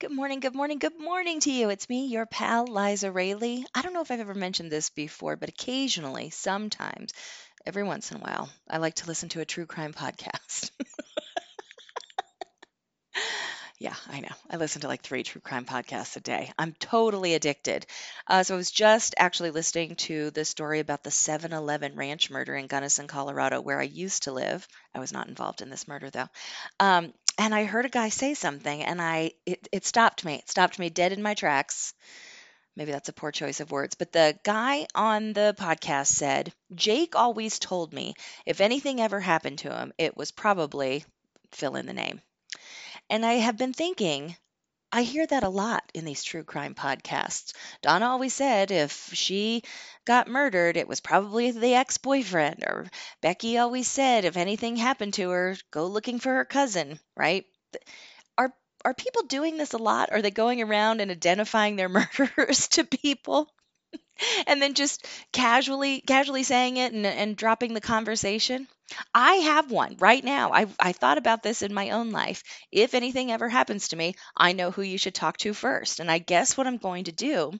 Good morning, good morning, good morning to you. It's me, your pal, Liza Rayleigh. I don't know if I've ever mentioned this before, but occasionally, sometimes, every once in a while, I like to listen to a true crime podcast. Yeah, I know. I listen to like three true crime podcasts a day. I'm totally addicted. Uh, so I was just actually listening to the story about the 7 Eleven ranch murder in Gunnison, Colorado, where I used to live. I was not involved in this murder though. Um, and I heard a guy say something, and I it, it stopped me. It stopped me dead in my tracks. Maybe that's a poor choice of words, but the guy on the podcast said, Jake always told me if anything ever happened to him, it was probably fill in the name. And I have been thinking, I hear that a lot in these true crime podcasts. Donna always said if she got murdered, it was probably the ex boyfriend. Or Becky always said if anything happened to her, go looking for her cousin, right? Are, are people doing this a lot? Are they going around and identifying their murderers to people? and then just casually casually saying it and, and dropping the conversation. I have one right now. I, I thought about this in my own life. If anything ever happens to me i know who you should talk to first. And i guess what i'm going to do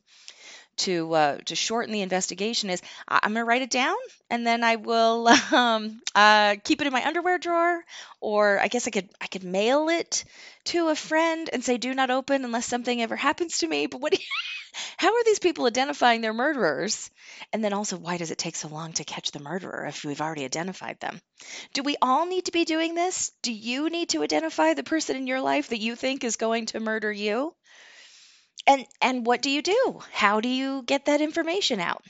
to uh, to shorten the investigation is I- am going to write it down and then I will um, uh, keep it in my underwear drawer, or I guess I could I could mail it to a friend and say do not open unless something ever happens to me. But what? How are these people identifying their murderers? And then also, why does it take so long to catch the murderer if we've already identified them? Do we all need to be doing this? Do you need to identify the person in your life that you think is going to murder you? And and what do you do? How do you get that information out?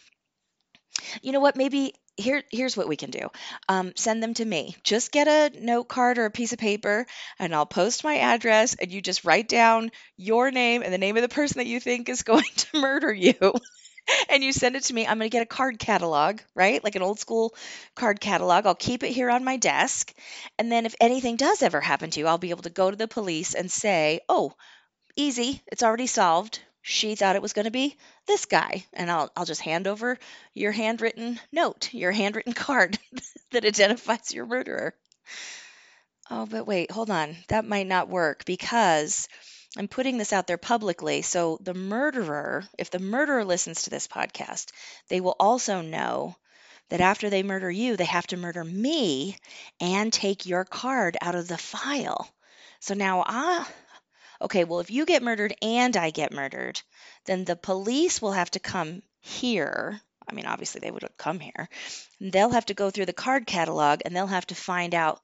You know what? Maybe here here's what we can do. Um, send them to me. Just get a note card or a piece of paper and i'll post my address and you just write down your name and the name of the person that you think is going to murder you and you send it to me. I'm going to get a card catalog right? Like an old school card catalog. I'll keep it here on my desk and then if anything does ever happen to you i'll be able to go to the police and say oh easy. It's already solved. She thought it was going to be this guy, and I'll I'll just hand over your handwritten note, your handwritten card that identifies your murderer. Oh, but wait, hold on. That might not work because I'm putting this out there publicly. So the murderer, if the murderer listens to this podcast, they will also know that after they murder you, they have to murder me and take your card out of the file. So now I okay, well, if you get murdered and I get murdered, then the police will have to come here. I mean, obviously, they would come here. They'll have to go through the card catalog and they'll have to find out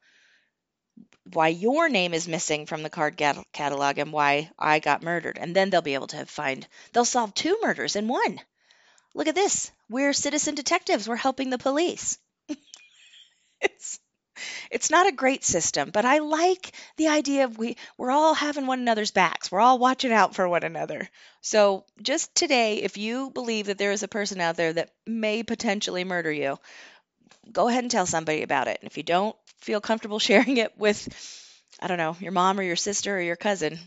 why your name is missing from the card catalog and why I got murdered. And then they'll be able to find, they'll solve two murders in one. Look at this. We're citizen detectives. We're helping the police. it's it's not a great system, but I like the idea of we we're all having one another's backs. We're all watching out for one another. So, just today, if you believe that there is a person out there that may potentially murder you, go ahead and tell somebody about it. And if you don't feel comfortable sharing it with I don't know, your mom or your sister or your cousin,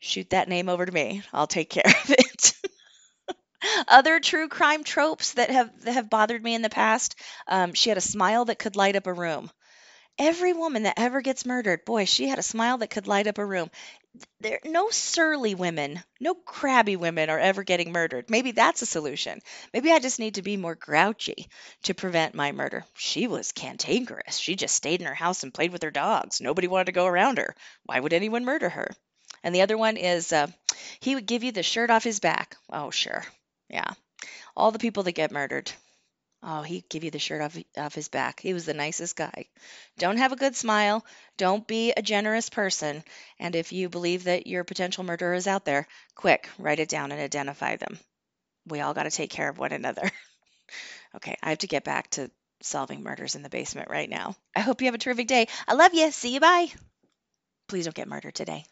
shoot that name over to me. I'll take care of it. Other true crime tropes that have that have bothered me in the past. Um, she had a smile that could light up a room. Every woman that ever gets murdered, boy, she had a smile that could light up a room. There, no surly women, no crabby women are ever getting murdered. Maybe that's a solution. Maybe I just need to be more grouchy to prevent my murder. She was cantankerous. She just stayed in her house and played with her dogs. Nobody wanted to go around her. Why would anyone murder her? And the other one is uh, he would give you the shirt off his back. Oh, sure. Yeah. All the people that get murdered. Oh, he'd give you the shirt off, off his back. He was the nicest guy. Don't have a good smile. Don't be a generous person. And if you believe that your potential murderer is out there, quick, write it down and identify them. We all got to take care of one another. okay, I have to get back to solving murders in the basement right now. I hope you have a terrific day. I love you. See you. Bye. Please don't get murdered today.